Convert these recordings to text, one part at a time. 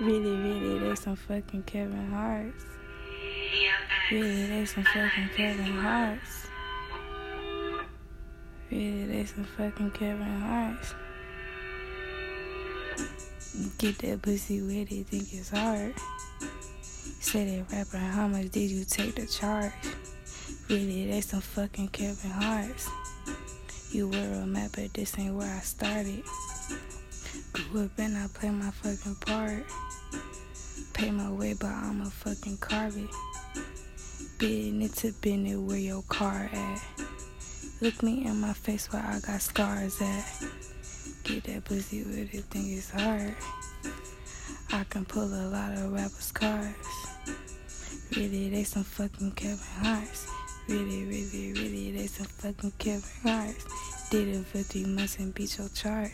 Really, really, they some fucking Kevin Harts. Really, they some fucking Kevin Harts. Really, they some fucking Kevin Harts. Get that pussy with it, think it's hard. Say that rapper, how much did you take the charge? Really, they some fucking Kevin Harts. You were a map, but this ain't where I started. Grew and I play my fucking part. Pay my way, but I'm a fucking carpet. Business to business where your car at. Look me in my face where I got scars at. Get that pussy with it, think it's hard. I can pull a lot of rappers' cars. Really, they some fucking Kevin Harts. Really, really, really, they some fucking Kevin Harts. Did it for three months and beat your chart.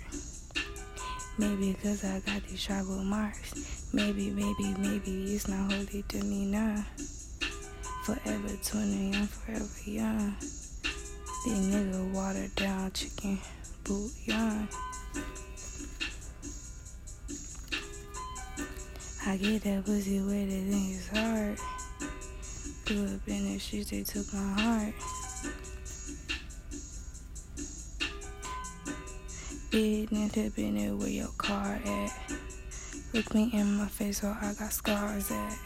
Maybe cause I got these tribal marks. Maybe, maybe, maybe it's not holy to me now. Forever 20, I'm forever young. These nigga watered down chicken young. I get that pussy with it, and it's hard. Grew up in the streets, they took my heart. Business to business where your car at. Look me in my face where I got scars at.